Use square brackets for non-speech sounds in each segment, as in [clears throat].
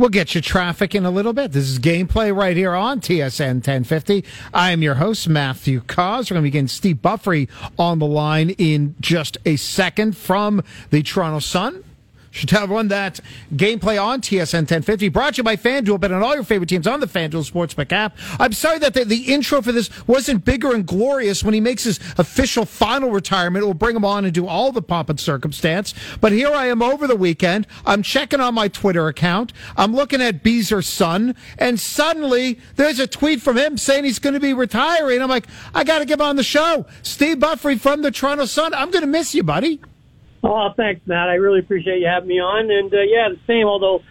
We'll get you traffic in a little bit. This is gameplay right here on TSN 1050. I am your host, Matthew Cauz. We're going to begin Steve Buffery on the line in just a second from the Toronto Sun. Should everyone that gameplay on TSN 1050 brought to you by FanDuel, bet on all your favorite teams on the FanDuel Sportsbook app. I'm sorry that the, the, intro for this wasn't bigger and glorious. When he makes his official final retirement, we'll bring him on and do all the pomp and circumstance. But here I am over the weekend. I'm checking on my Twitter account. I'm looking at Beezer's son, and suddenly there's a tweet from him saying he's going to be retiring. I'm like, I got to get on the show. Steve Buffery from the Toronto Sun. I'm going to miss you, buddy. Oh, thanks, Matt. I really appreciate you having me on. And uh, yeah, the same. Although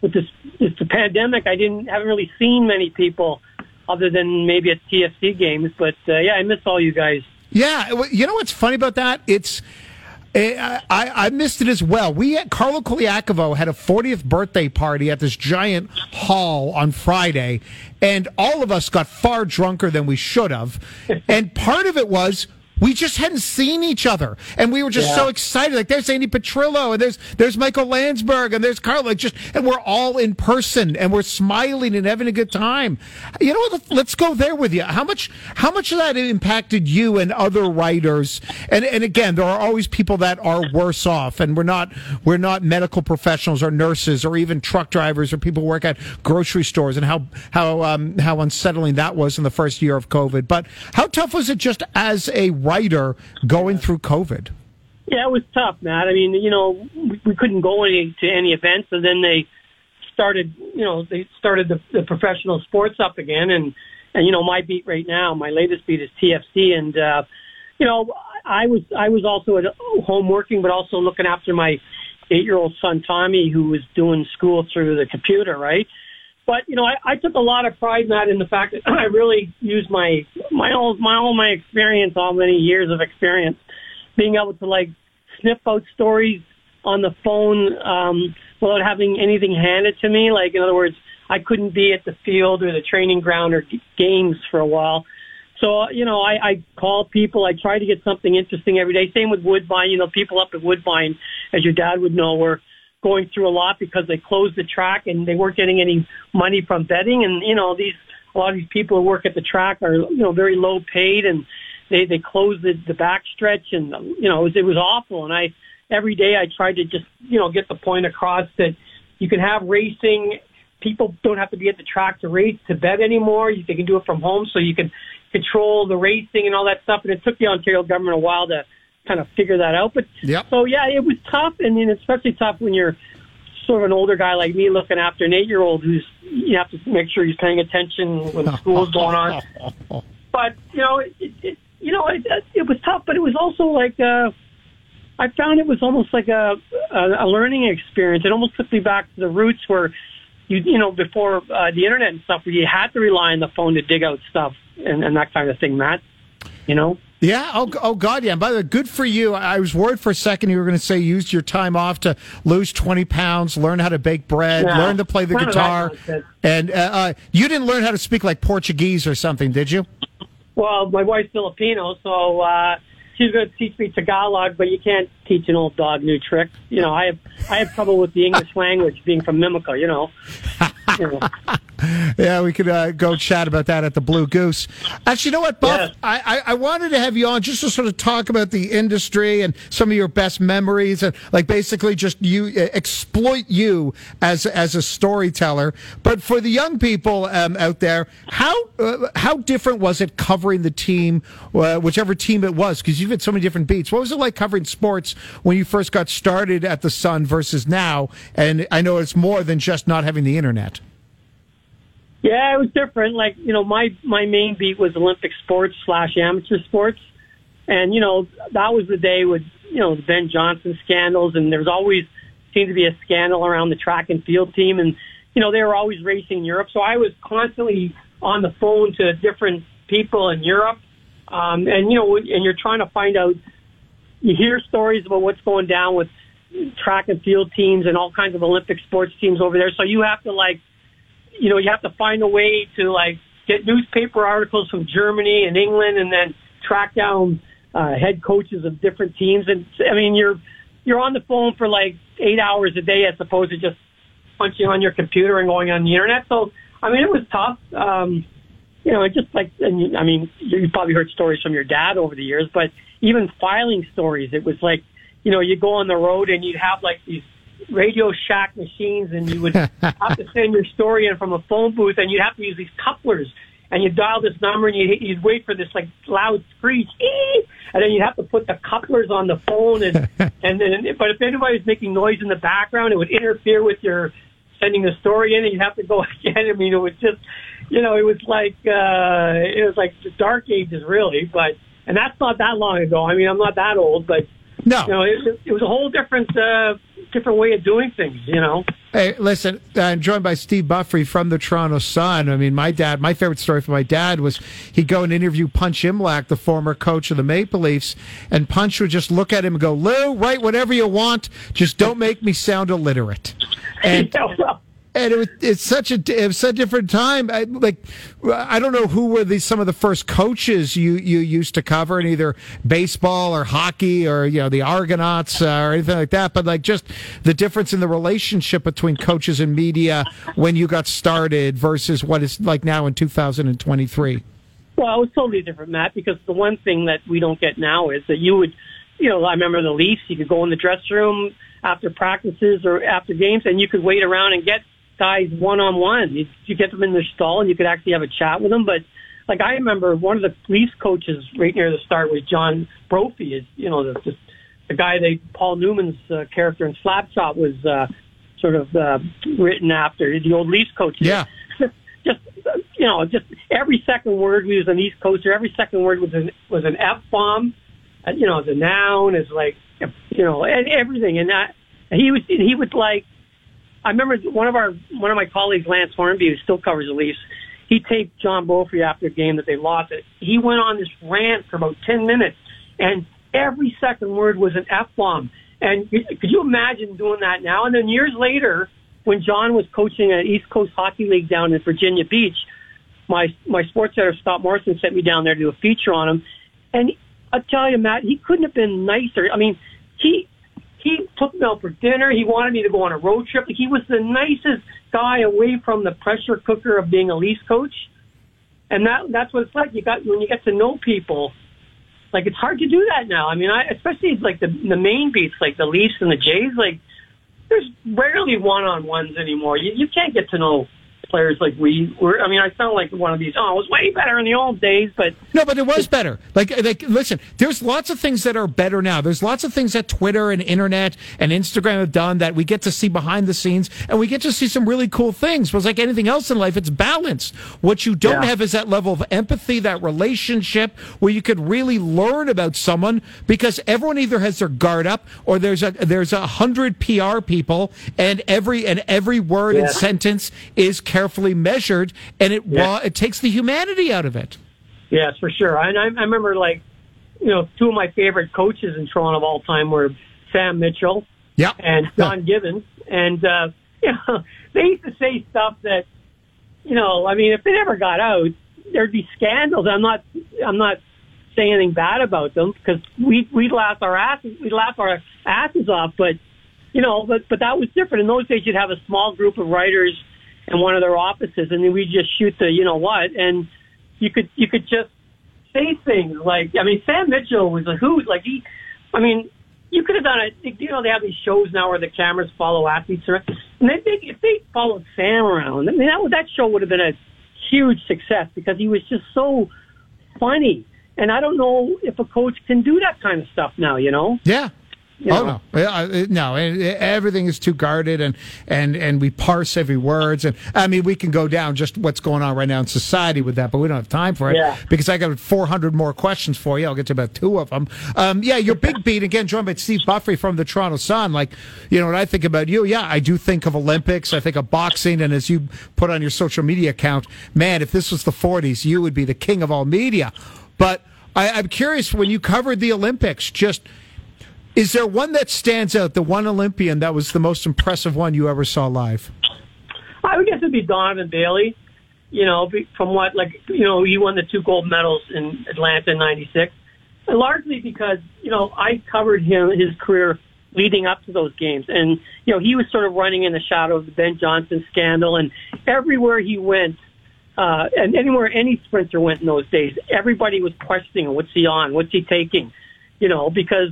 with this, with the pandemic, I didn't haven't really seen many people other than maybe at TFC games. But uh, yeah, I miss all you guys. Yeah, you know what's funny about that? It's eh, I, I missed it as well. We at Carlo Colaiacovo had a 40th birthday party at this giant hall on Friday, and all of us got far drunker than we should have. [laughs] and part of it was we just hadn't seen each other, and we were just yeah. so excited. Like there's Andy Petrillo, and there's there's Michael Landsberg, and there's Carl. Like just, and we're all in person, and we're smiling and having a good time. You know what? Let's go there with you. How much how much of that impacted you and other writers? And and again, there are always people that are worse off, and we're not we're not medical professionals or nurses or even truck drivers or people who work at grocery stores, and how how um, how unsettling that was in the first year of COVID. But how tough was it just as a writer going through COVID? Yeah, it was tough, Matt. I mean, you know, we, we couldn't go any to any events, and then they started, you know, they started the, the professional sports up again, and and you know, my beat right now, my latest beat is TFC, and uh, you know, I was I was also at home working, but also looking after my eight year old son Tommy, who was doing school through the computer, right? But you know, I, I took a lot of pride in that in the fact that [clears throat] I really used my my all my all my experience, all many years of experience, being able to like sniff out stories on the phone um, without having anything handed to me. Like in other words, I couldn't be at the field or the training ground or g- games for a while. So, you know, I, I call people. I try to get something interesting every day. Same with Woodbine. You know, people up at Woodbine, as your dad would know, were going through a lot because they closed the track and they weren't getting any money from betting. And, you know, these, a lot of these people who work at the track are, you know, very low paid and they, they closed the, the back and, you know, it was, it was awful. And I, every day I tried to just, you know, get the point across that you can have racing. People don't have to be at the track to race, to bet anymore. They can do it from home so you can control the racing and all that stuff. And it took the Ontario government a while to, kind of figure that out. But yep. so yeah, it was tough, and then especially tough when you're sort of an older guy like me looking after an eight year old who's you have to make sure he's paying attention when [laughs] school's going on. But you know, it, it, you know, it, it was tough, but it was also like. uh I found it was almost like a, a a learning experience. It almost took me back to the roots where you you know before uh, the internet and stuff, where you had to rely on the phone to dig out stuff and, and that kind of thing, Matt. You know. Yeah. Oh, oh, God. Yeah. And by the way, good for you. I was worried for a second you were going to say you used your time off to lose 20 pounds, learn how to bake bread, yeah. learn to play the guitar. And uh, uh, you didn't learn how to speak like Portuguese or something, did you? Well, my wife's Filipino, so uh, she's going to teach me Tagalog, but you can't teach an old dog new tricks. You know, I have I have trouble with the English language being from Mimico. You know. [laughs] yeah, we could uh, go chat about that at the Blue Goose. Actually, you know what, Buff? I, I, I, wanted to have you on just to sort of talk about the industry and some of your best memories, and like basically just you uh, exploit you as as a storyteller. But for the young people um, out there, how uh, how different was it covering the team, uh, whichever team it was? Because you've had so many different beats. What was it like covering sports when you first got started at the Sun versus now? And I know it's more than just not having the internet. Yeah, it was different. Like, you know, my, my main beat was Olympic sports slash amateur sports. And, you know, that was the day with, you know, the Ben Johnson scandals and there was always seemed to be a scandal around the track and field team. And, you know, they were always racing in Europe. So I was constantly on the phone to different people in Europe. Um, and, you know, and you're trying to find out, you hear stories about what's going down with track and field teams and all kinds of Olympic sports teams over there. So you have to like, you know, you have to find a way to like get newspaper articles from Germany and England, and then track down uh, head coaches of different teams. And I mean, you're you're on the phone for like eight hours a day as opposed to just punching on your computer and going on the internet. So, I mean, it was tough. Um, you know, it just like, and you, I mean, you probably heard stories from your dad over the years, but even filing stories, it was like, you know, you go on the road and you'd have like these Radio Shack machines and you would [laughs] have to send your story in from a phone booth and you'd have to use these couplers and you dial this number and you'd, you'd wait for this like loud screech, and then you'd have to put the couplers on the phone and [laughs] and then but if anybody was making noise in the background, it would interfere with your sending the story in, and you'd have to go [laughs] again. I mean, it was just you know, it was like uh, it was like the dark ages really, but and that's not that long ago. I mean, I'm not that old, but no, you know, it, it was a whole different uh, different way of doing things. You know. Hey, listen, uh, I'm joined by Steve Buffery from the Toronto Sun. I mean, my dad, my favorite story from my dad was he'd go and interview Punch Imlach, the former coach of the Maple Leafs, and Punch would just look at him and go, Lou, write whatever you want, just don't make me sound illiterate. [laughs] And, yeah, well, and it was, it's such a it such a different time. I, like I don't know who were these some of the first coaches you you used to cover in either baseball or hockey or you know the Argonauts uh, or anything like that. But like just the difference in the relationship between coaches and media when you got started versus what is like now in 2023. Well, it was totally different, Matt, because the one thing that we don't get now is that you would, you know, I remember the Leafs, you could go in the dressing room after practices or after games and you could wait around and get guys one on one. You get them in their stall and you could actually have a chat with them. But like I remember, one of the Leafs coaches right near the start was John Brophy. Is you know the the, the guy they Paul Newman's uh, character in Slapshot was uh, sort of uh, written after the old Leafs coach. Yeah. Just, [laughs] just you know, just every second word we was an East Coaster. Every second word was an was an F bomb. You know, as a noun, is like you know, and everything. And that he was he was like I remember one of our one of my colleagues, Lance Hornby, who still covers the Leafs. He taped John Brophy after a game that they lost. It. He went on this rant for about ten minutes, and every second word was an f bomb. And could you imagine doing that now? And then years later, when John was coaching at East Coast Hockey League down in Virginia Beach, my my sports editor Scott Morrison sent me down there to do a feature on him, and I tell you, Matt, he couldn't have been nicer. I mean, he he took me out for dinner. He wanted me to go on a road trip. He was the nicest guy away from the pressure cooker of being a Leafs coach. And that that's what it's like. You got when you get to know people, like it's hard to do that now. I mean, I especially like the the main beats, like the Leafs and the Jays. Like there's rarely one on ones anymore. You you can't get to know players like we were. I mean, I sound like one of these. Oh, it was way better in the old days, but no, but it was better. Like, like, listen, there's lots of things that are better now. There's lots of things that Twitter and internet and Instagram have done that we get to see behind the scenes, and we get to see some really cool things. But it's like anything else in life, it's balanced. What you don't Yeah. have is that level of empathy, that relationship where you could really learn about someone because everyone either has their guard up or there's a there's a hundred PR people, and every and every word and sentence is carefully measured, and it Yeah. raw, it takes the humanity out of it. Yes, for sure. And I, I remember, like, you know, two of my favorite coaches in Toronto of all time were Sam Mitchell Yeah. and Don Gibbons. And, uh, [laughs] you know, they used to say stuff that, you know, I mean, if it ever got out, there'd be scandals. I'm not, I'm not saying anything bad about them because we, we'd laugh our asses, we'd laugh our asses off. But, you know, but, but that was different. In those days, you'd have a small group of writers in one of their offices and then we'd just shoot the, you know what, and you could, you could just say things like, I mean, Sam Mitchell was a hoot. Like he, I mean, you could have done it. You know, they have these shows now where the cameras follow athletes around. And they, they, if they followed Sam around, I mean, that that show would have been a huge success because he was just so funny. And I don't know if a coach can do that kind of stuff now. You know? Yeah. You oh no, no! and Everything is too guarded, and and and we parse every words. And I mean, we can go down just what's going on right now in society with that, but we don't have time for it Yeah. because I got 400 more questions for you. I'll get to about two of them. Um, yeah, your big [laughs] beat again, joined by Steve Buffery from the Toronto Sun. Like, you know, what I think about you, yeah, I do think of Olympics. I think of boxing, and as you put on your social media account, man, if this was the 40s, you would be the king of all media. But I, I'm curious when you covered the Olympics, just is there one that stands out, the one Olympian that was the most impressive one you ever saw live? I would guess it'd be Donovan Bailey. You know, from what like you know, he won the two gold medals in Atlanta in '96, and largely because you know I covered him his career leading up to those games. And, you know, he was sort of running in the shadow of the Ben Johnson scandal. And everywhere he went, uh, and anywhere any sprinter went in those days, everybody was questioning, what's he on? What's he taking? You know, because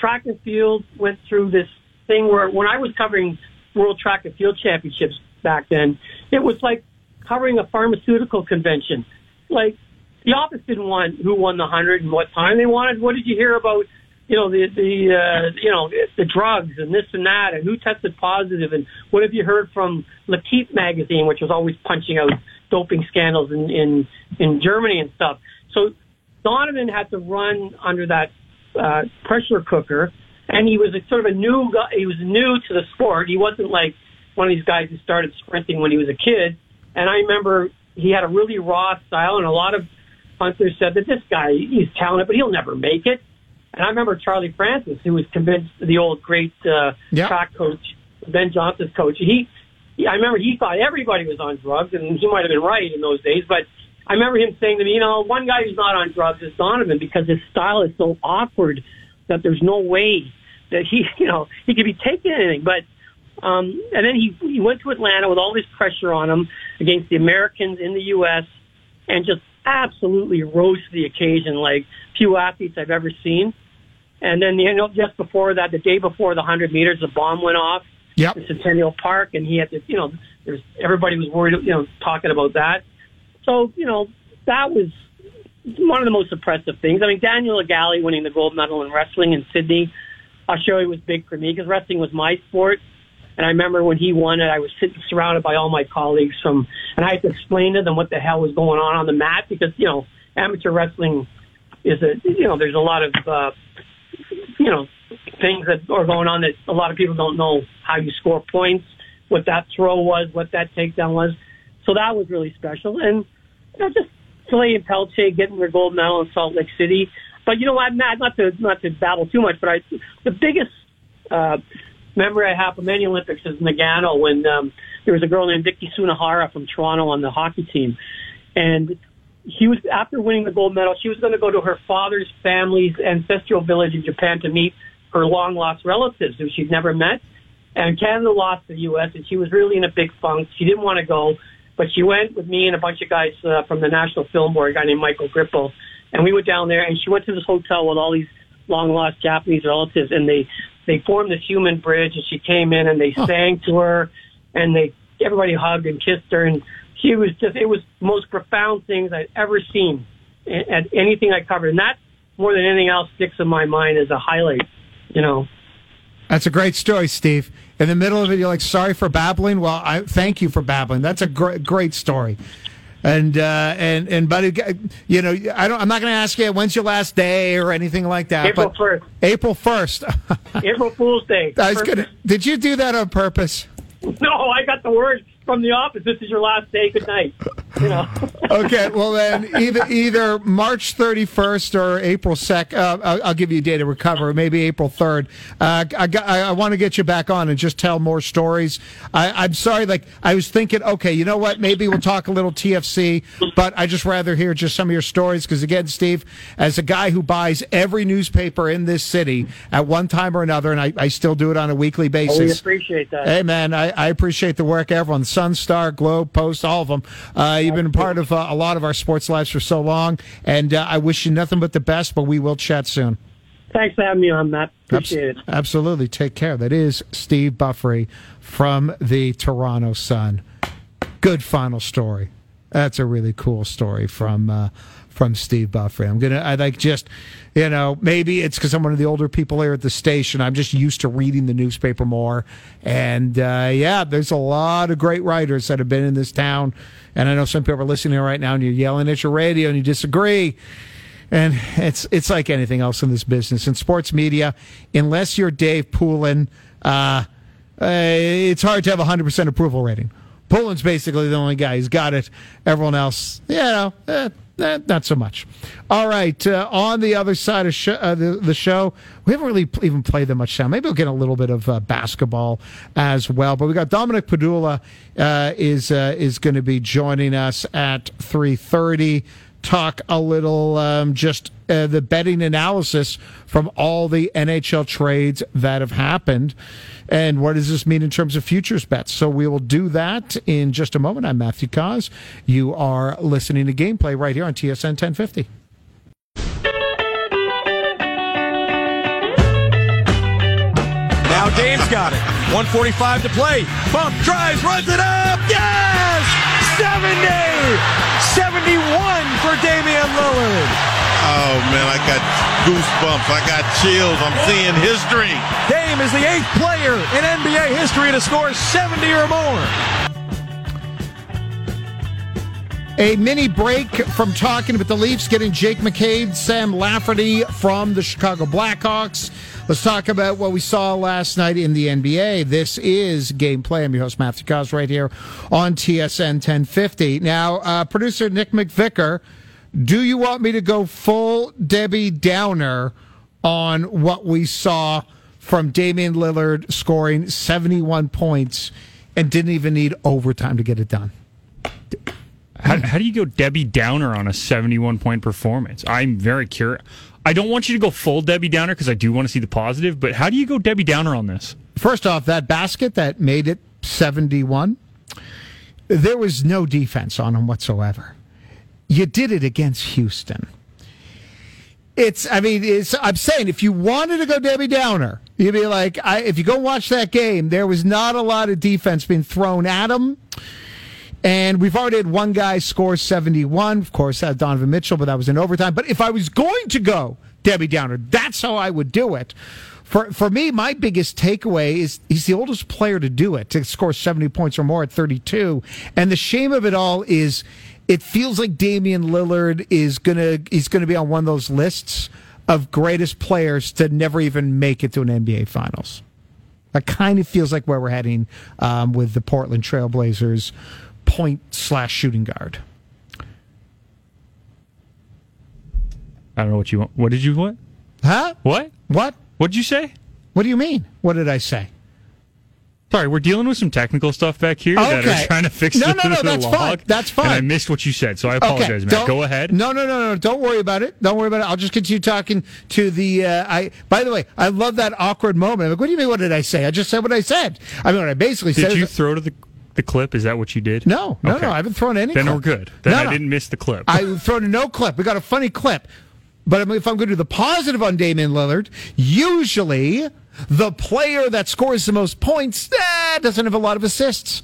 track and field went through this thing where when I was covering World Track and Field Championships back then, it was like covering a pharmaceutical convention. Like the office didn't want who won the hundred and what time. They wanted what did you hear about you know the the uh, you know the drugs and this and that and who tested positive and what have you heard from L'Equipe magazine, which was always punching out doping scandals in in in Germany and stuff. So Donovan had to run under that uh, pressure cooker, and he was a, sort of a new guy. He was new to the sport. He wasn't like one of these guys who started sprinting when he was a kid. And I remember he had a really raw style, and a lot of hunters said that this guy he's talented, but he'll never make it. And I remember Charlie Francis, who was convinced the old great uh, yep. track coach, Ben Johnson's coach. He, he, I remember he thought everybody was on drugs, and he might have been right in those days. But I remember him saying to me, you know, one guy who's not on drugs is Donovan because his style is so awkward that there's no way that he, [laughs] you know, he could be taking anything. But um, and then he he went to Atlanta with all this pressure on him against the Americans in the U.S. and just absolutely rose to the occasion like few athletes I've ever seen. And then you know just before that, the day before the hundred meters, the bomb went off yep. in Centennial Park, and he had to you know there's everybody was worried you know talking about that. So you know that was one of the most impressive things. I mean Daniel Igali winning the gold medal in wrestling in Sydney, Australia was big for me because wrestling was my sport. And I remember when he won it, I was sitting surrounded by all my colleagues from, and I had to explain to them what the hell was going on on the mat because, you know, amateur wrestling is a, you know, there's a lot of, uh, you know, things that are going on that a lot of people don't know how you score points, what that throw was, what that takedown was. So that was really special. And, you know, just Salé and Pelletier getting their gold medal in Salt Lake City. But you know what, Matt, not to, not to babble too much, but I, the biggest, uh, memory I have from any Olympics is Nagano when um, there was a girl named Vicky Sunohara from Toronto on the hockey team, and he was after winning the gold medal, she was going to go to her father's family's ancestral village in Japan to meet her long lost relatives who she'd never met. And Canada lost to the U.S. and she was really in a big funk. She didn't want to go, but she went with me and a bunch of guys uh, from the National Film Board, a guy named Michael Grippo, and we went down there. And she went to this hotel with all these long lost Japanese relatives, and they they formed this human bridge, and she came in and they huh. sang to her, and they everybody hugged and kissed her, and she was just it was the most profound things I'd ever seen at anything I covered, and that more than anything else sticks in my mind as a highlight, you know. That's a great story, Steve. In the middle of it, you're like, "Sorry for babbling." Well, I thank you for babbling. That's a great, great story. And uh, and and but it, you know, I don't. I'm not going to ask you when's your last day or anything like that. April first. April first. April Fool's Day. [laughs] I was gonna, did you do that on purpose? No, I got the word from the office. This is your last day. Good night. You know. [laughs] okay. Well, then either either March 31st or April 2nd. Uh, I'll, I'll, give you a day to recover. Maybe April 3rd. Uh, I, I, I want to get you back on and just tell more stories. I, am sorry. Like I was thinking. Okay, you know what? Maybe we'll talk a little TFC, but I just rather hear just some of your stories because again, Steve, as a guy who buys every newspaper in this city at one time or another, and I, I still do it on a weekly basis. Oh, we appreciate that. Hey, man, I, I appreciate the work everyone Sun Star, Globe, Post, all of them. Uh, you've been a part of uh, a lot of our sports lives for so long, and uh, I wish you nothing but the best. But we will chat soon. Thanks for having me on, Matt. Appreciate it. Absolutely. Take care. That is Steve Buffery from the Toronto Sun. Good final story. That's a really cool story from uh, from Steve Buffery. I'm gonna, I like just, you know, maybe it's because I'm one of the older people here at the station. I'm just used to reading the newspaper more, and uh, yeah, there's a lot of great writers that have been in this town, and I know some people are listening right now, and you're yelling at your radio and you disagree. And it's it's like anything else in this business in sports media, unless you're Dave Poulin, uh, uh, it's hard to have a hundred percent approval rating. Poulin's basically the only guy. He's got it. Everyone else, you know, eh, Eh, not so much. All right. Uh, on the other side of sh- uh, the, the, show, we haven't really pl- even played that much sound. Maybe we'll get a little bit of uh, basketball as well. But we got Dominic Padula uh, is uh, is going to be joining us at three thirty talk a little um, just uh, the betting analysis from all the NHL trades that have happened. And what does this mean in terms of futures bets? So we will do that in just a moment. I'm Matthew Cauz. You are listening to Gameplay right here on TSN 1050. Now Dame's got it. 145 to play. Bump, drives, runs it up. Yes! 70! 71 for Damian Lillard. Oh, man, I got goosebumps. I got chills. I'm seeing history. Dame is the eighth player in NBA history to score 70 or more. A mini break from talking with the Leafs, getting Jake McCabe, Sam Lafferty from the Chicago Blackhawks. Let's talk about what we saw last night in the NBA. This is Gameplay. I'm your host, Matthew Cauz, right here on TSN 1050. Now, uh, producer Nick McVicker, do you want me to go full Debbie Downer on what we saw from Damian Lillard scoring 71 points and didn't even need overtime to get it done? How, how do you go Debbie Downer on a 71 point performance? I'm very curious. I don't want you to go full Debbie Downer because I do want to see the positive, but how do you go Debbie Downer on this? First off, that basket that made it 71, there was no defense on him whatsoever. You did it against Houston. It's, I mean, it's, I'm saying if you wanted to go Debbie Downer, you'd be like, I, if you go watch that game, there was not a lot of defense being thrown at him. And we've already had one guy score 71. Of course, uh, Donovan Mitchell, but that was in overtime. But if I was going to go Debbie Downer, that's how I would do it. For, for me, my biggest takeaway is he's the oldest player to do it, to score 70 points or more at 32. And the shame of it all is it feels like Damian Lillard is gonna he's gonna be on one of those lists of greatest players to never even make it to an NBA Finals. That kind of feels like where we're heading um, with the Portland Trailblazers point slash shooting guard. I don't know what you want. What did you what? Huh? What? What? What did you say? What do you mean? What did I say? Sorry, we're dealing with some technical stuff back here that Okay. are trying to fix No, the, no, no, the that's log. fine. That's fine. I missed what you said, so I apologize, Matt. don't- Go ahead. No, no, no, no. Don't worry about it. Don't worry about it. I'll just continue talking to the. Uh, I. By the way, I love that awkward moment. I'm like, what do you mean? What did I say? I just said what I said. I mean, what I basically said. Did you throw to the the clip? Is that what you did? no, no, Okay. no. I haven't thrown any. Then clip. we're good. Then No, I no. didn't miss the clip. I've thrown a no clip. We got a funny clip. But if I'm going to do the positive on Damian Lillard, usually the player that scores the most points eh, doesn't have a lot of assists.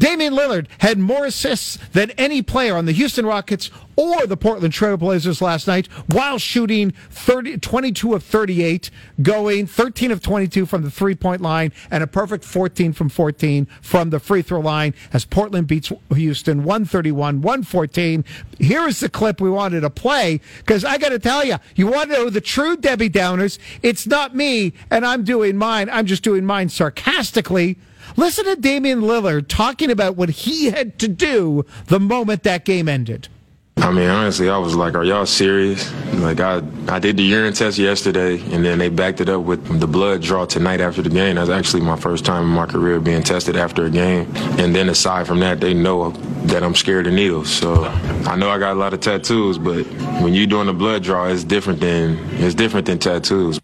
Damian Lillard had more assists than any player on the Houston Rockets or the Portland Trailblazers last night while shooting 30, 22 of 38, going 13 of 22 from the three point line and a perfect 14 from 14 from the free throw line as Portland beats Houston 131 114. Here is the clip we wanted to play because I got to tell you, you want to know the true Debbie Downers. It's not me and I'm doing mine. I'm just doing mine sarcastically. Listen to Damian Lillard talking about what he had to do the moment that game ended. I mean, honestly, I was like, "Are y'all serious?" Like, I I did the urine test yesterday, and then they backed it up with the blood draw tonight after the game. That's actually my first time in my career being tested after a game. And then aside from that, they know that I'm scared of needles. So I know I got a lot of tattoos, but when you're doing the blood draw, it's different than it's different than tattoos.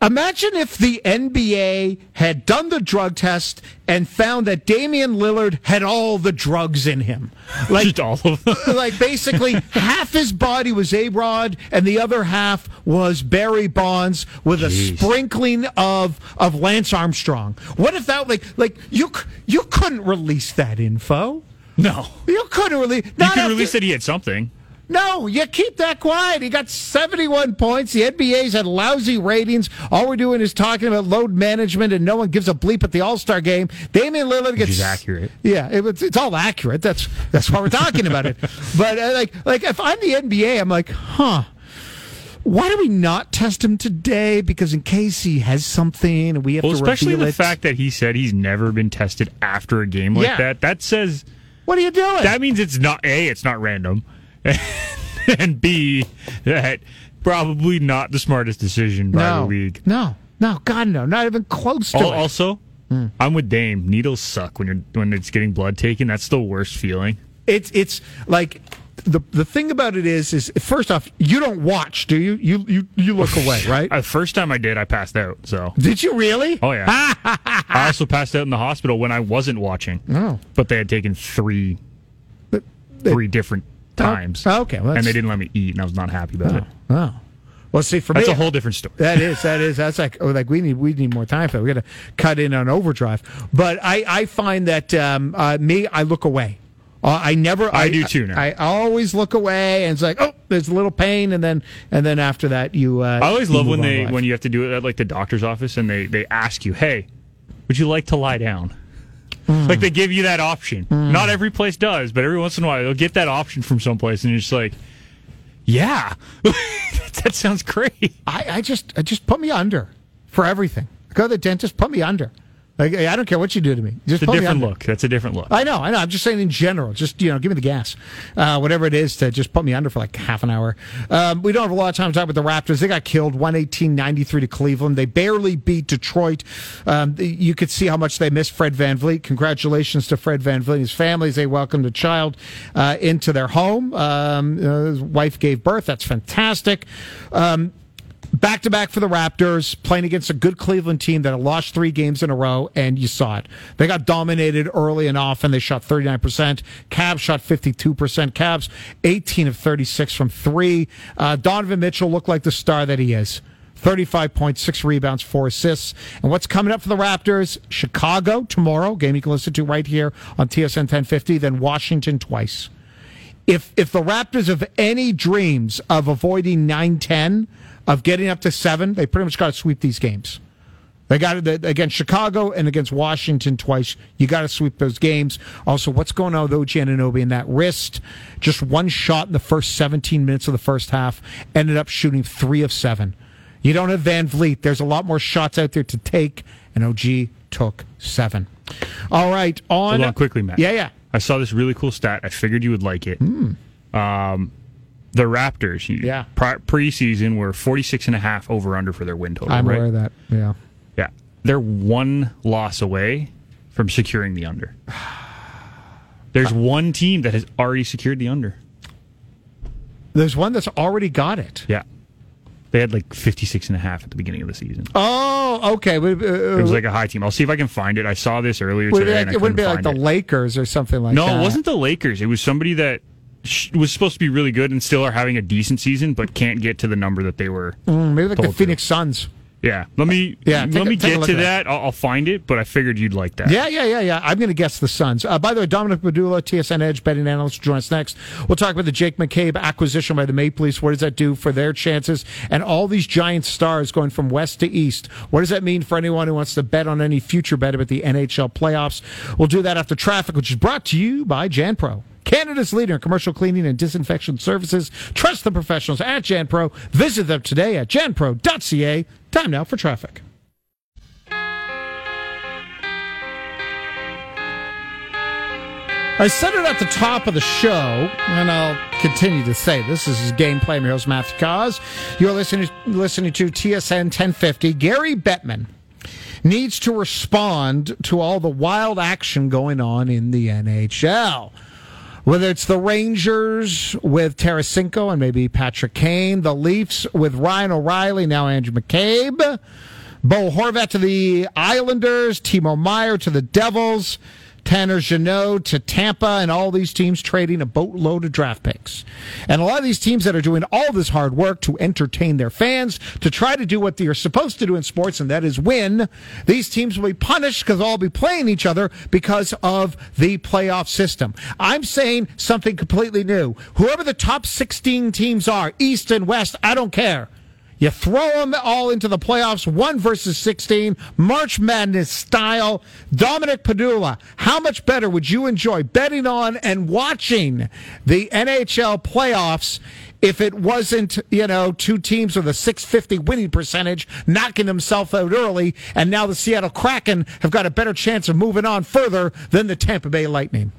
Imagine if the NBA had done the drug test and found that Damian Lillard had all the drugs in him. [laughs] Like, Just all of them. like basically [laughs] half his body was A Rod and the other half was Barry Bonds with a sprinkling of of Lance Armstrong. What if that like like you you couldn't release that info? No. You couldn't release. You not could after- release that he had something. No, you keep that quiet. He got 71 points. The NBA's had lousy ratings. All we're doing is talking about load management, and no one gives a bleep at the All Star game. Damian Lillard gets is accurate. Yeah, it, it's, it's all accurate. That's that's why we're talking about it. [laughs] But uh, like like if I'm the NBA, I'm like, huh. Why do we not test him today? Because in case he has something, and we have Well, to especially the it. fact that he said he's never been tested after a game like Yeah. that. That says what are you doing? that means it's not a it's not random, [laughs] and b that probably not the smartest decision by no, the league. no, no, God, no, not even close to Al- it. Also, I'm with Dame. Needles suck when you're when it's getting blood taken. That's the worst feeling. It's it's like the the thing about it is, is first off, you don't watch, do you? You you you look [laughs] away, right? Uh, first time I did, I passed out. So Did you really? Oh yeah. [laughs] I also passed out in the hospital when I wasn't watching. Oh. But they had taken three three different times. Oh, okay, well, and they didn't let me eat, and I was not happy about it. Oh. Well, see, for me. That's me, a whole different story. That is, that is, that's like, oh, like we need, we need more time for that. We got to cut in on overdrive. But I, I find that um, uh, me, I look away. Uh, I never. I do too now. I, always look away, and it's like, oh, there's a little pain, and then, and then after that, you. Uh, I always love when they life. when you have to do it at like the doctor's office and they they ask you, "Hey, would you like to lie down?" Hmm. Like they give you that option. Not every place does, but every once in a while they'll get that option from someplace, and you're just like, "Yeah, [laughs] that sounds great." I, I just, I just put me under for everything. Go to the dentist, put me under. Like, I don't care what you do to me. Just It's a different look. That's a different look. I know, I know. I'm just saying in general. Just you know, give me the gas, uh, whatever it is to just put me under for like half an hour. Um, we don't have a lot of time to talk about the Raptors. They got killed 118-93 to Cleveland. They barely beat Detroit. Um, you could see how much they missed Fred VanVleet. Congratulations to Fred VanVleet and his family as they welcomed a child uh, into their home. Um, uh, his wife gave birth. That's fantastic. Um, back to back for the Raptors, playing against a good Cleveland team that had lost three games in a row, and you saw it. They got dominated early and often. They shot 39%. Cavs shot 52%. Cavs 18 of 36 from three. Uh, Donovan Mitchell looked like the star that he is. 35 points, six rebounds, four assists. And what's coming up for the Raptors? Chicago tomorrow, game you can listen to right here on TSN 1050, then Washington twice if if the Raptors have any dreams of avoiding 9-10, of getting up to seven, they pretty much got to sweep these games. They got it against Chicago and against Washington twice. You got to sweep those games. Also, what's going on with OG Anunoby in that wrist? Just one shot in the first 17 minutes of the first half. Ended up shooting three of seven. You don't have VanVleet. There's a lot more shots out there to take, and OG took seven. All right, on, Hold on quickly, Matt. Yeah, yeah. I saw this really cool stat. I figured you would like it. Um, the Raptors. Yeah. pre- preseason were 46 and a half over under for their win total, I'm right? aware of that. Yeah. Yeah. They're one loss away from securing the under. [sighs] There's one team that has already secured the under. There's one that's already got it. Yeah. They had like 56 and a half at the beginning of the season. Oh, okay. Uh, It was like a high team. I'll see if I can find it. I saw this earlier it, today. and I it wouldn't be like the it. Lakers or something like No, that. No, it wasn't the Lakers. It was somebody that was supposed to be really good and still are having a decent season, but can't get to the number that they were. Mm, maybe like the told to. Phoenix Suns. Yeah, let me Yeah, let a- me get to at that. I'll, I'll find it, but I figured you'd like that. Yeah, yeah, yeah, yeah. I'm going to guess the Suns. Uh, by the way, Dominic Padula, TSN Edge betting analyst, will join us next. We'll talk about the Jake McCabe acquisition by the Maple Leafs. What does that do for their chances? And all these giant stars going from west to east. What does that mean for anyone who wants to bet on any future bet about the NHL playoffs? We'll do that after traffic, which is brought to you by JanPro. Canada's leader in commercial cleaning and disinfection services. Trust the professionals at JanPro. Visit them today at janpro.ca. Time now for traffic. I said it at the top of the show, and I'll continue to say this. This is Gameplay. I'm Matthew Cauz. You're listening, listening to TSN 1050. Gary Bettman needs to respond to all the wild action going on in the NHL. Whether it's the Rangers with Tarasenko and maybe Patrick Kane, the Leafs with Ryan O'Reilly, now Andrew McCabe, Bo Horvat to the Islanders, Timo Meier to the Devils, Tanner Jeannot to Tampa, and all these teams trading a boatload of draft picks. And a lot of these teams that are doing all this hard work to entertain their fans, to try to do what they are supposed to do in sports, and that is win, these teams will be punished because they'll all be playing each other because of the playoff system. I'm saying something completely new. Whoever the top 16 teams are, East and West, I don't care. You throw them all into the playoffs, one versus 16, March Madness style. Dominic Padula, how much better would you enjoy betting on and watching the NHL playoffs if it wasn't, you know, two teams with a 650 winning percentage knocking themselves out early, and now the Seattle Kraken have got a better chance of moving on further than the Tampa Bay Lightning?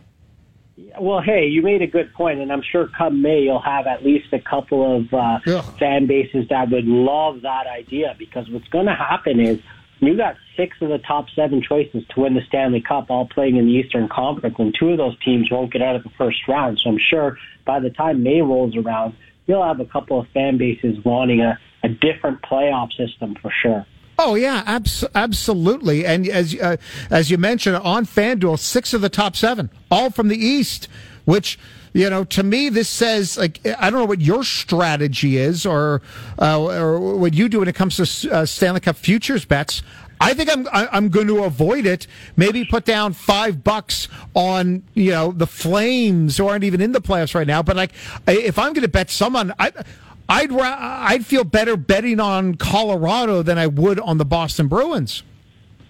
Well, hey, you made a good point, and I'm sure come May you'll have at least a couple of uh, Ugh. fan bases that would love that idea because what's going to happen is You got six of the top seven choices to win the Stanley Cup, all playing in the Eastern Conference, and two of those teams won't get out of the first round. So I'm sure by the time May rolls around, you'll have a couple of fan bases wanting a, a different playoff system for sure. Oh yeah, abs- absolutely. And as uh, as you mentioned on FanDuel, six of the top seven, all from the East, which you know to me this says like I don't know what your strategy is or uh, or what you do when it comes to uh, Stanley Cup futures bets. I think I'm I'm going to avoid it. Maybe put down five bucks on you know the Flames who aren't even in the playoffs right now. But like if I'm going to bet someone, I. I'd I'd feel better betting on Colorado than I would on the Boston Bruins.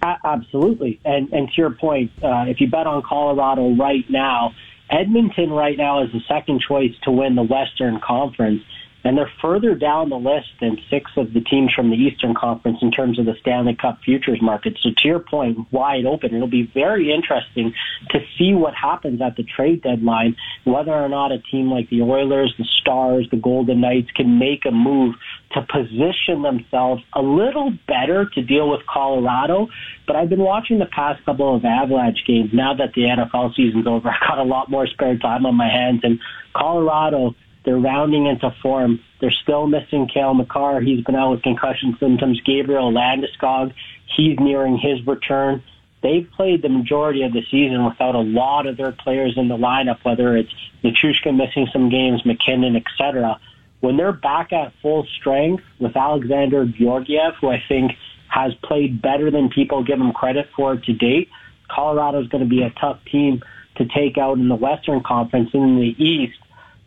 Absolutely, and and to your point, uh, if you bet on Colorado right now, Edmonton right now is the second choice to win the Western Conference and they're further down the list than six of the teams from the Eastern Conference in terms of the Stanley Cup futures market. So to your point, wide open. It'll be very interesting to see what happens at the trade deadline, whether or not a team like the Oilers, the Stars, the Golden Knights can make a move to position themselves a little better to deal with Colorado. But I've been watching the past couple of Avalanche games now that the NFL season's over. [laughs] I've got a lot more spare time on my hands and Colorado they're rounding into form. They're still missing Cale Makar. He's been out with concussion symptoms. Gabriel Landeskog, he's nearing his return. They've played the majority of the season without a lot of their players in the lineup, whether it's Nichushkin missing some games, MacKinnon, etc. When they're back at full strength with Alexander Georgiev, who I think has played better than people give him credit for to date, Colorado's going to be a tough team to take out in the Western Conference. In the East,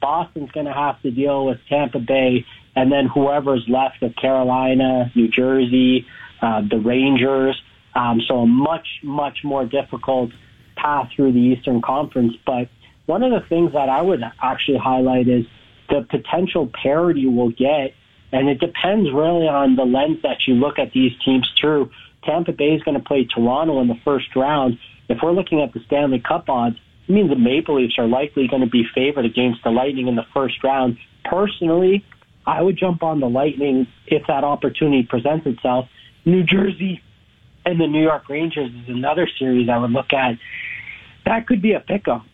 Boston's going to have to deal with Tampa Bay, and then whoever's left of Carolina, New Jersey, uh, the Rangers. Um, so a much, much more difficult path through the Eastern Conference. But one of the things that I would actually highlight is the potential parity we'll get, and it depends really on the lens that you look at these teams through. Tampa Bay is going to play Toronto in the first round. If we're looking at the Stanley Cup odds, it means the Maple Leafs are likely going to be favored against the Lightning in the first round. Personally, I would jump on the Lightning if that opportunity presents itself. New Jersey and the New York Rangers is another series I would look at. That could be a pickup.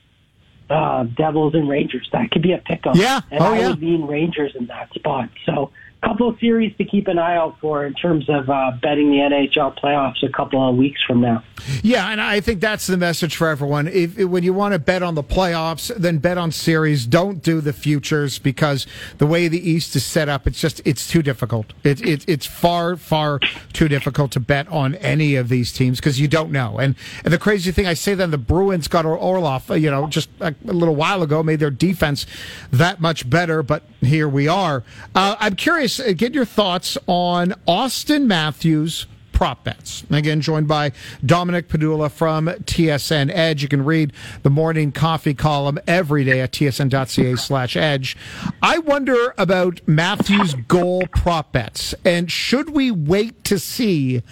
Uh, Devils and Rangers, that could be a pickup. Yeah. And oh, I yeah. would mean Rangers in that spot. So couple of series to keep an eye out for in terms of uh, betting the NHL playoffs a couple of weeks from now. Yeah, and I think that's the message for everyone. If, if, when you want to bet on the playoffs, then bet on series. Don't do the futures because the way the East is set up, it's just it's too difficult. It, it it's far far too difficult to bet on any of these teams because you don't know. And and the crazy thing, I say that the Bruins got Orlov, uh, you know, just a, a little while ago, made their defense that much better, but here we are. Uh, I'm curious curious, uh, get your thoughts on Auston Matthews prop bets. Again, joined by Dominic Padula from TSN Edge. You can read the morning coffee column every day at tsn.ca slash edge. I wonder about Matthews goal prop bets. And should we wait to see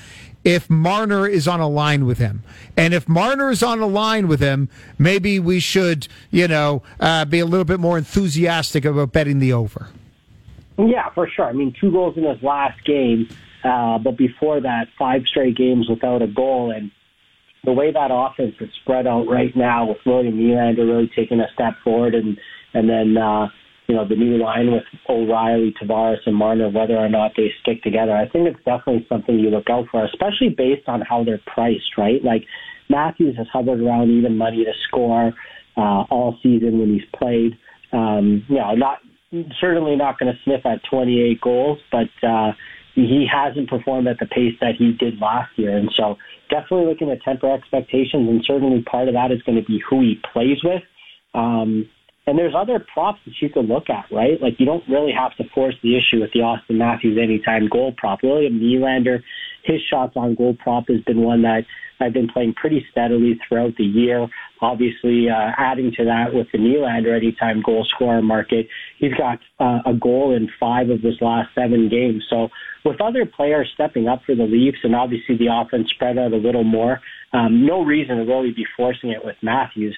if Marner is on a line with him. And if Marner is on a line with him, maybe we should, you know, uh, be a little bit more enthusiastic about betting the over. Yeah, for sure. I mean, two goals in his last game, uh, but before that, five straight games without a goal. And the way that offense is spread out right now with William Nylander really taking a step forward and, and then, uh, you know, the new line with O'Reilly, Tavares, and Marner, whether or not they stick together, I think it's definitely something you look out for, especially based on how they're priced, right? Like Matthews has hovered around even money to score uh, all season when he's played. Um, you know, not certainly not going to sniff at 28 goals, but uh, he hasn't performed at the pace that he did last year. And so definitely looking to temper expectations, and certainly part of that is going to be who he plays with. Um, and there's other props that you could look at, right? Like you don't really have to force the issue with the Auston Matthews anytime goal prop. William Nylander, his shots on goal prop has been one that I've been playing pretty steadily throughout the year. Obviously, uh, adding to that with the Nylander anytime goal scorer market, he's got uh, a goal in five of his last seven games. So with other players stepping up for the Leafs and obviously the offense spread out a little more, um, no reason to really be forcing it with Matthews.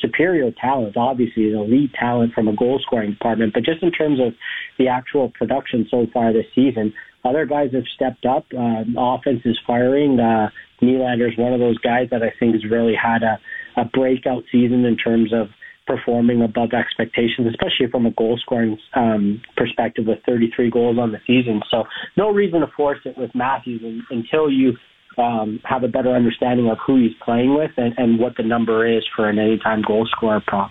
Superior talent, obviously, an elite talent from a goal scoring department, but just in terms of the actual production so far this season, other guys have stepped up. Uh, offense is firing. Uh, Nylander is one of those guys that I think has really had a, a breakout season in terms of performing above expectations, especially from a goal scoring um, perspective with 33 goals on the season. So no reason to force it with Matthews until you um, have a better understanding of who he's playing with and, and what the number is for an anytime goal scorer prop.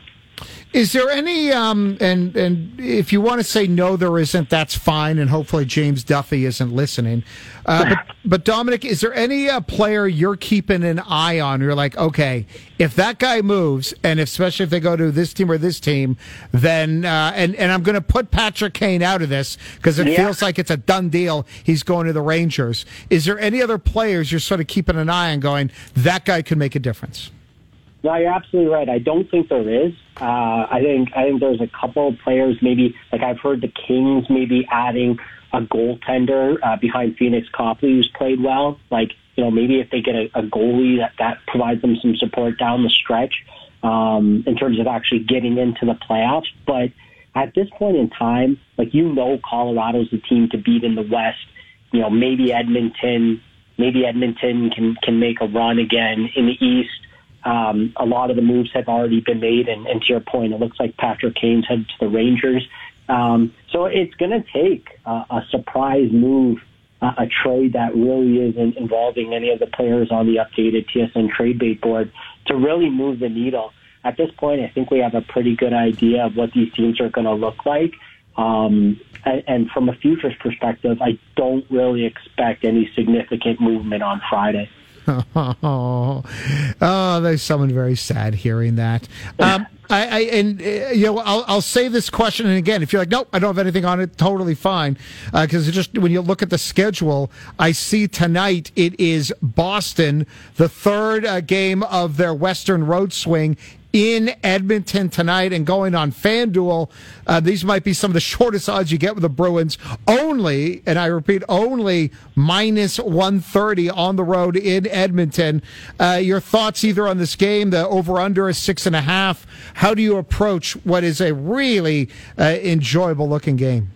Is there any um, and and if you want to say no, there isn't. That's fine, and hopefully James Duffy isn't listening. Uh, but, but Dominic, is there any uh, player you're keeping an eye on? You're like, okay, if that guy moves, and especially if they go to this team or this team, then uh, and and I'm going to put Patrick Kane out of this because it yeah. feels like it's a done deal. He's going to the Rangers. Is there any other players you're sort of keeping an eye on? Going, that guy could make a difference. No, you're absolutely right. I don't think there is. Uh, I think I think there's a couple of players. Maybe like I've heard the Kings maybe adding a goaltender uh, behind Pheonix Copley who's played well. Like you know maybe if they get a, a goalie that that provides them some support down the stretch um, in terms of actually getting into the playoffs. But at this point in time, like you know, Colorado's the team to beat in the West. You know maybe Edmonton, maybe Edmonton can can make a run again in the East. Um, a lot of the moves have already been made, and, and to your point, it looks like Patrick Kane's headed to the Rangers. Um, so it's going to take uh, a surprise move, uh, a trade that really isn't involving any of the players on the updated TSN trade bait board to really move the needle. At this point, I think we have a pretty good idea of what these teams are going to look like. Um, and, and from a futures perspective, I don't really expect any significant movement on Friday. Oh, [laughs] oh, there's someone very sad hearing that. Um, [laughs] I, I, and uh, you know I'll, I'll say this question and again if you're like nope I don't have anything on it totally fine because uh, just when you look at the schedule I see tonight it is Boston the third uh, game of their Western Road Swing in Edmonton tonight and going on FanDuel. Uh, these might be some of the shortest odds you get with the Bruins. Only, and I repeat, only minus 130 on the road in Edmonton. Uh, your thoughts either on this game, the over under is six and a half. How do you approach what is a really uh, enjoyable looking game?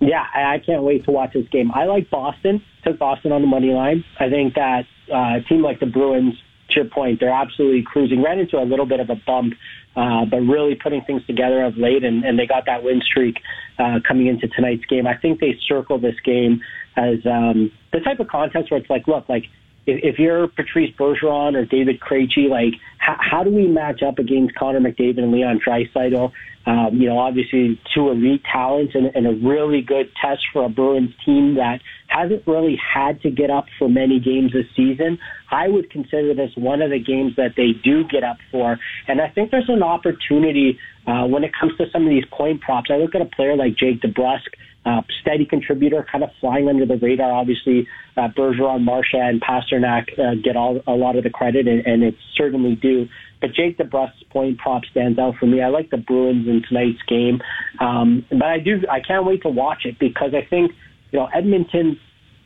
Yeah, I can't wait to watch this game. I like Boston. Took Boston on the money line. I think that uh, a team like the Bruins your point, they're absolutely cruising. Ran into a little bit of a bump, uh, but really putting things together of late, and, and they got that win streak uh, coming into tonight's game. I think they circle this game as um, the type of contest where it's like, look, like if, you're Patrice Bergeron or David Krejci, like how, how do we match up against Connor McDavid and Leon Draisaitl? Um, you know, obviously two elite talents and, and a really good test for a Bruins team that hasn't really had to get up for many games this season. I would consider this one of the games that they do get up for. And I think there's an opportunity uh, when it comes to some of these point props. I look at a player like Jake DeBrusk, uh, steady contributor, kind of flying under the radar. Obviously, uh, Bergeron, Marchand, and Pastrnak uh, get all, a lot of the credit, and, and it's certainly due. But Jake DeBrusk's point prop stands out for me. I like the Bruins in tonight's game, um, but I do I can't wait to watch it because I think you know Edmonton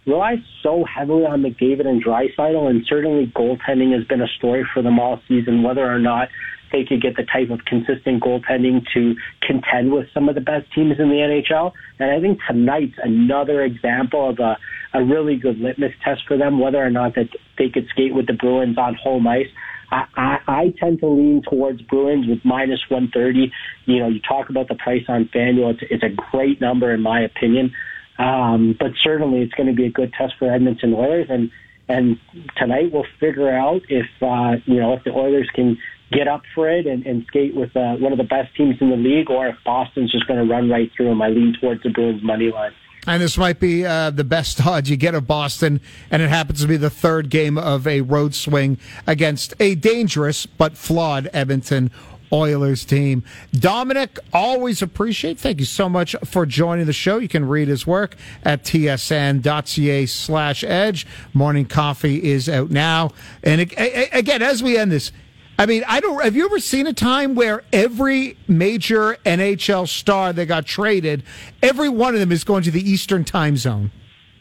relies so heavily on McDavid and Draisaitl, and certainly goaltending has been a story for them all season. Whether or not they could get the type of consistent goaltending to contend with some of the best teams in the NHL, and I think tonight's another example of a a really good litmus test for them, whether or not that they could skate with the Bruins on home ice. I, I, I tend to lean towards Bruins with minus 130. You know, you talk about the price on FanDuel. It's, it's a great number in my opinion. Um, but certainly it's going to be a good test for Edmonton Oilers. And, and tonight we'll figure out if, uh, you know, if the Oilers can get up for it and, and skate with uh, one of the best teams in the league or if Boston's just going to run right through them. I lean towards the Bruins money line. And this might be uh, the best [laughs] odds you get of Boston, and it happens to be the third game of a road swing against a dangerous but flawed Edmonton Oilers team. Dominic, always appreciate. Thank you so much for joining the show. You can read his work at tsn.ca slash edge. Morning coffee is out now. And again, as we end this, I mean, I don't. Have you ever seen a time where every major NHL star that got traded, every one of them is going to the Eastern Time Zone?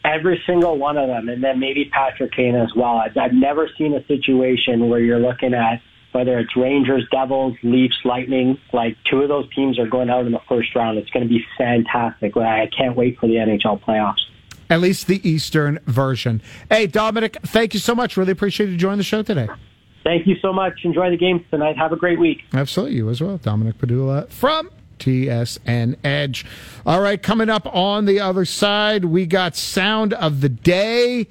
Every single one of them, and then maybe Patrick Kane as well. I've, I've never seen a situation where you're looking at whether it's Rangers, Devils, Leafs, Lightning. Like two of those teams are going out in the first round. It's going to be fantastic. I can't wait for the NHL playoffs. at least the Eastern version. Hey, Dominic, thank you so much. Really appreciate you joining the show today. Thank you so much. Enjoy the games tonight. Have a great week. Absolutely, you as well. Dominic Padula from TSN Edge. All right, coming up on the other side, we got Sound of the Day,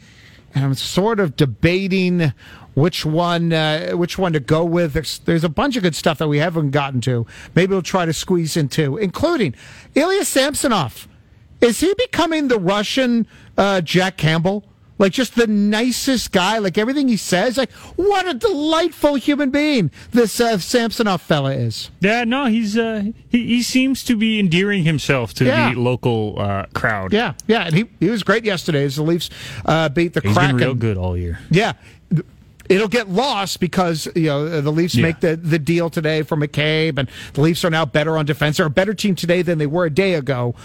and I'm sort of debating which one uh, which one to go with. There's, there's a bunch of good stuff that we haven't gotten to. Maybe we'll try to squeeze into, including Ilya Samsonov. Is he becoming the Russian uh, Jack Campbell? Like just the nicest guy, like everything he says. Like what a delightful human being this uh, Samsonov fella is. Yeah, no, he's uh, he, he seems to be endearing himself to Yeah. the local uh, crowd. Yeah, yeah, and he he was great yesterday as the Leafs uh, beat the he's Kraken. been real good all year. Yeah. It'll get lost because you know the Leafs Yeah. make the, the deal today for McCabe, and the Leafs are now better on defense. They're a better team today than they were a day ago.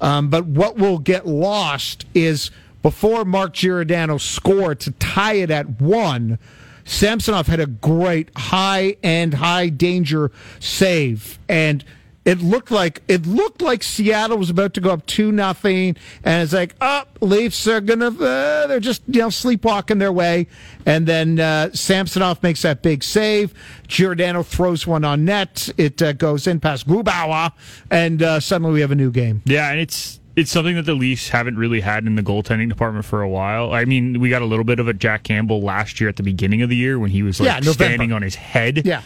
Um, but what will get lost is before Mark Giordano scored to tie it at one. Samsonov had a great high end, high danger save, and it looked like it looked like Seattle was about to go up two nothing, and it's like, oh, Leafs are gonna, uh, they're just you know sleepwalking their way, and then uh, Samsonov makes that big save. Giordano throws one on net. It uh, goes in past Grubauer, and uh, suddenly we have a new game. Yeah, and it's it's something that the Leafs haven't really had in the goaltending department for a while. I mean, we got a little bit of a Jack Campbell last year at the beginning of the year when he was like Yeah, standing on his head. Yeah,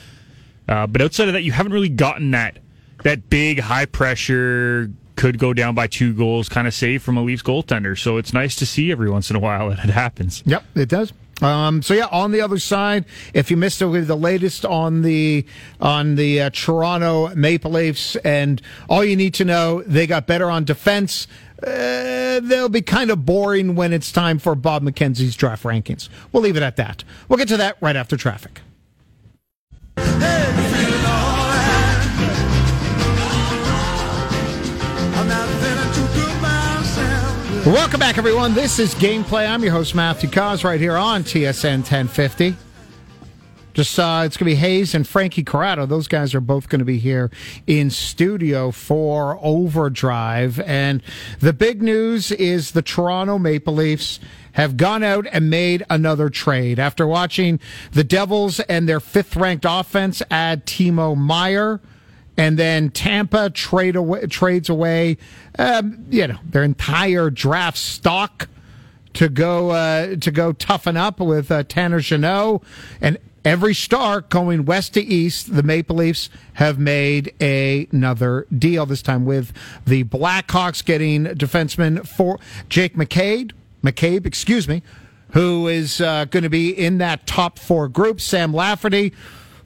Uh, but outside of that, you haven't really gotten that that big high pressure could go down by two goals kind of save from a Leafs goaltender. So it's nice to see every once in a while [laughs] that it happens. Yep, it does. Um, so yeah, on the other side, if you missed it, we have the latest on the on the uh, Toronto Maple Leafs, and all you need to know, they got better on defense. Uh, they'll be kind of boring when it's time for Bob McKenzie's draft rankings. We'll leave it at that. We'll get to that right after traffic. Welcome back, everyone. This is Gameplay. I'm your host, Matthew Cauz, right here on TSN 1050. Just uh, it's going to be Hayes and Frankie Corrado. Those guys are both going to be here in studio for Overdrive. And the big news is the Toronto Maple Leafs have gone out and made another trade after watching the Devils and their fifth-ranked offense add Timo Meier and then Tampa trade away, trades away, um, you know, their entire draft stock to go uh, to go toughen up with uh, Tanner Jeannot and every star going west to east. The Maple Leafs have made a, another deal this time with the Blackhawks getting defenseman for Jake McCabe, McCabe, excuse me, who is uh, going to be in that top four group. Sam Lafferty,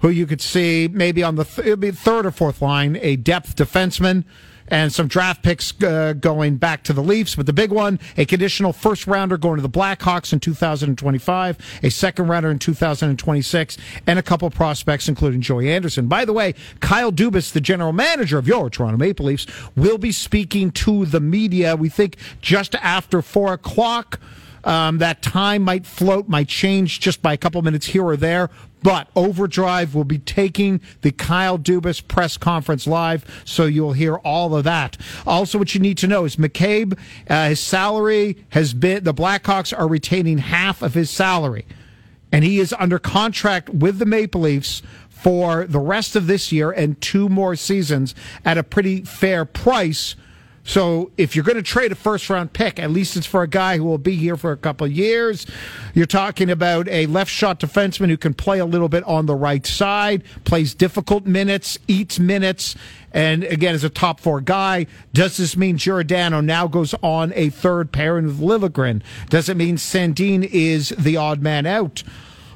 who you could see maybe on the th- third or fourth line, a depth defenseman and some draft picks uh, going back to the Leafs. But the big one, a conditional first rounder going to the Blackhawks in 2025, a second rounder in 2026, and a couple prospects, including Joey Anderson. By the way, Kyle Dubas, the general manager of your Toronto Maple Leafs, will be speaking to the media, we think, just after four o'clock. Um, that time might float, might change just by a couple minutes here or there. But Overdrive will be taking the Kyle Dubas press conference live, so you'll hear all of that. Also, what you need to know is McCabe, uh, his salary has been, the Blackhawks are retaining half of his salary. And he is under contract with the Maple Leafs for the rest of this year and two more seasons at a pretty fair price. So if you're going to trade a first round pick, at least it's for a guy who will be here for a couple years. You're talking about a left shot defenseman who can play a little bit on the right side, plays difficult minutes, eats minutes, and again is a top four guy. Does this mean Giordano now goes on a third pairing with Liljegren? Does it mean Sandin is the odd man out?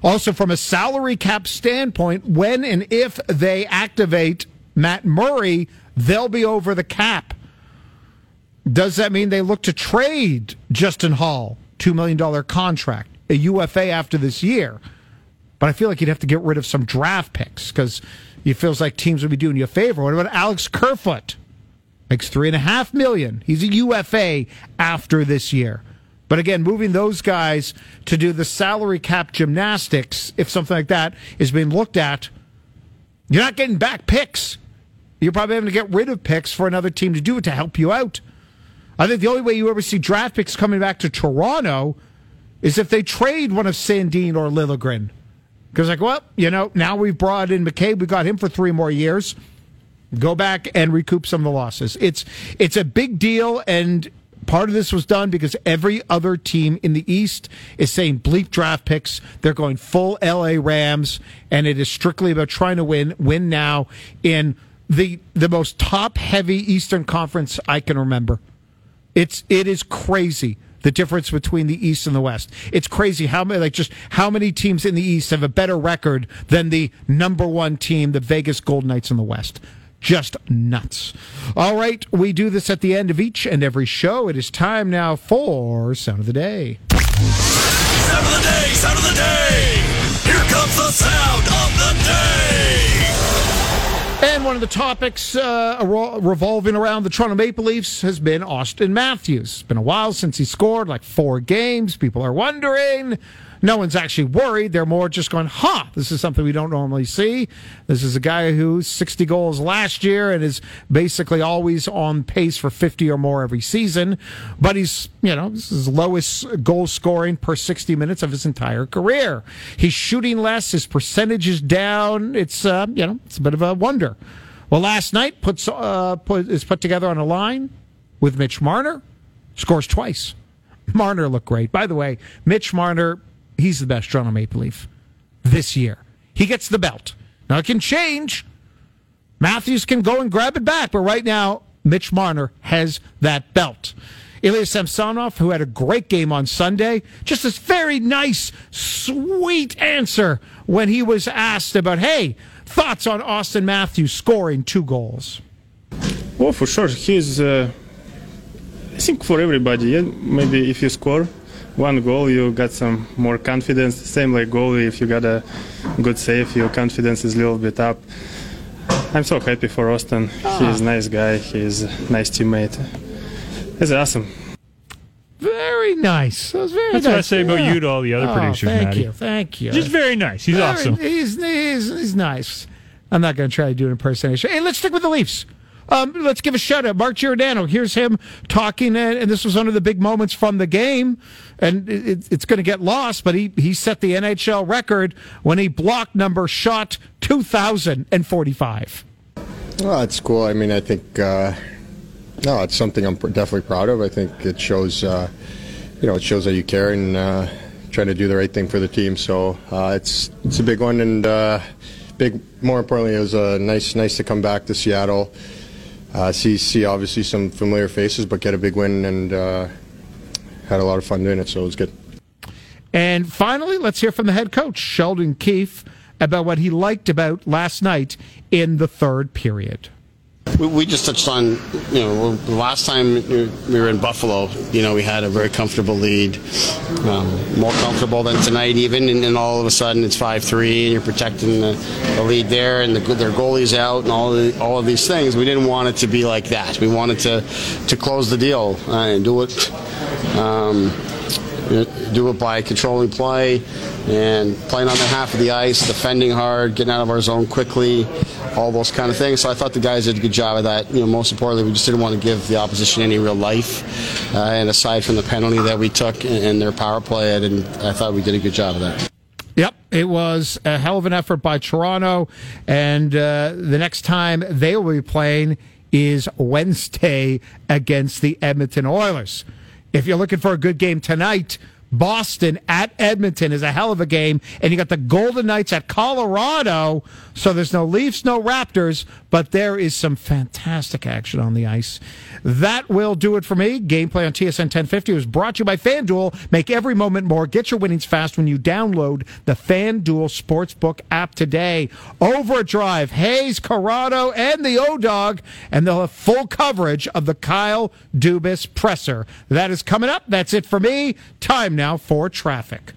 Also, from a salary cap standpoint, when and if they activate Matt Murray, they'll be over the cap. Does that mean they look to trade Justin Holl, $2 million contract, a UFA after this year? But I feel like you'd have to get rid of some draft picks because it feels like teams would be doing you a favor. What about Alex Kerfoot? Makes three and a half million. He's a UFA after this year. But again, moving those guys to do the salary cap gymnastics, if something like that is being looked at, you're not getting back picks. You're probably having to get rid of picks for another team to do it to help you out. I think the only way you ever see draft picks coming back to Toronto is if they trade one of Sandin or Liljegren. Because, like, well, you know, now we've brought in McCabe. We got him for three more years. Go back and recoup some of the losses. It's it's a big deal, and part of this was done because every other team in the East is saying bleep draft picks. They're going full LA Rams, and it is strictly about trying to win, win now in the the most top heavy Eastern Conference I can remember. It's it is crazy the difference between the East and the West. It's crazy how many like just how many teams in the East have a better record than the number one team, the Vegas Golden Knights in the West. Just nuts. All right, we do this at the end of each and every show. It is time now for Sound of the Day. Sound of the day, sound of the day. Here comes the sound of the day. And one of the topics uh, revolving around the Toronto Maple Leafs has been Auston Matthews. It's been a while since he scored, like four games. People are wondering. No one's actually worried. They're more just going, huh, this is something we don't normally see. This is a guy who's 60 goals last year and is basically always on pace for 50 or more every season. But he's, you know, this is lowest goal scoring per 60 minutes of his entire career. He's shooting less. His percentage is down. It's, uh, you know, it's a bit of a wonder. Well, last night puts, uh, put, is put together on a line with Mitch Marner, scores twice. Marner looked great. By the way, Mitch Marner he's the best Toronto Maple Leaf this year. He gets the belt. Now it can change. Matthews can go and grab it back, but right now, Mitch Marner has that belt. Ilya Samsonov, who had a great game on Sunday, just this very nice, sweet answer when he was asked about, hey, thoughts on Auston Matthews scoring two goals. Well, for sure, he's. Uh, I think for everybody, yeah, maybe if you score, one goal, you got some more confidence. Same like goalie, if you got a good save, your confidence is a little bit up. I'm so happy for Auston. He's a ah. nice guy. He's a nice teammate. He's awesome. Very nice. That was very That's nice. what I say about Yeah. you to all the other Oh, producers, Thank Matty. you. Thank you. Just very nice. He's Very- awesome. He's, he's, he's nice. I'm not going to try to do an impersonation. Hey, let's stick with the Leafs. Um, let's give a shout out. Mark Giordano. Here's him talking, and, this was one of the big moments from the game. And it, it's going to get lost, but he, he set the NHL record when he blocked number shot 2,045. Well, it's cool. I mean, I think uh, no, it's something I'm definitely proud of. I think it shows, uh, you know, it shows that you care and uh, trying to do the right thing for the team. So uh, it's it's a big one and uh, big. More importantly, it was uh, nice nice to come back to Seattle. Uh, see see obviously some familiar faces, but get a big win and uh, had a lot of fun doing it. So it was good. And finally, let's hear from the head coach, Sheldon Keefe, about what he liked about last night in the third period. We, just touched on, you know, the last time we were in Buffalo, you know, we had a very comfortable lead, um, more comfortable than tonight even, and then all of a sudden it's 5-3 and you're protecting the, the lead there and the, their goalie's out and all the, all of these things. We didn't want it to be like that. We wanted to, to close the deal uh, and do it um, do it by controlling play and playing on the half of the ice, defending hard, getting out of our zone quickly, all those kind of things. So I thought the guys did a good job of that. You know, most importantly, we just didn't want to give the opposition any real life. Uh, and aside from the penalty that we took and their power play, I didn't. I thought we did a good job of that. Yep, it was a hell of an effort by Toronto, and uh, the next time they will be playing is Wednesday [laughs] against the Edmonton Oilers. If you're looking for a good game tonight, Boston at Edmonton is a hell of a game, and you got the Golden Knights at Colorado. So there's no Leafs, no Raptors, but there is some fantastic action on the ice. That will do it for me. Gameplay on TSN 1050 was brought to you by FanDuel. Make every moment more. Get your winnings fast when you download the FanDuel Sportsbook app today. Overdrive, Hayes, Corrado, and the O Dog, and they'll have full coverage of the Kyle Dubas presser. That is coming up. That's it for me. Time now for traffic.